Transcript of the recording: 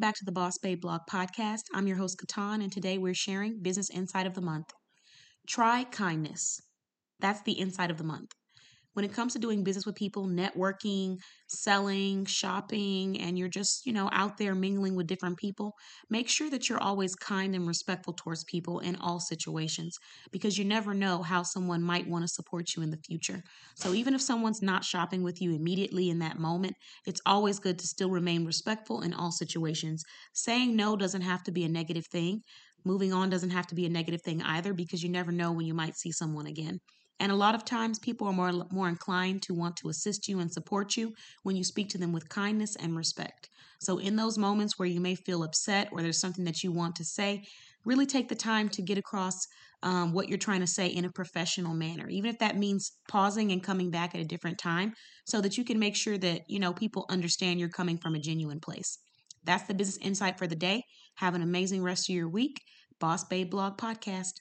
back to the Boss Babe Blog Podcast. I'm your host, Katan, and today we're sharing Business Insight of the Month. Try kindness. That's the insight of the month when it comes to doing business with people, networking, selling, shopping, and you're just, you know, out there mingling with different people, make sure that you're always kind and respectful towards people in all situations because you never know how someone might want to support you in the future. So even if someone's not shopping with you immediately in that moment, it's always good to still remain respectful in all situations. Saying no doesn't have to be a negative thing. Moving on doesn't have to be a negative thing either because you never know when you might see someone again. And a lot of times people are more more inclined to want to assist you and support you when you speak to them with kindness and respect. So in those moments where you may feel upset or there's something that you want to say, really take the time to get across um, what you're trying to say in a professional manner, even if that means pausing and coming back at a different time, so that you can make sure that you know people understand you're coming from a genuine place. That's the business insight for the day. Have an amazing rest of your week. Boss Babe Blog Podcast.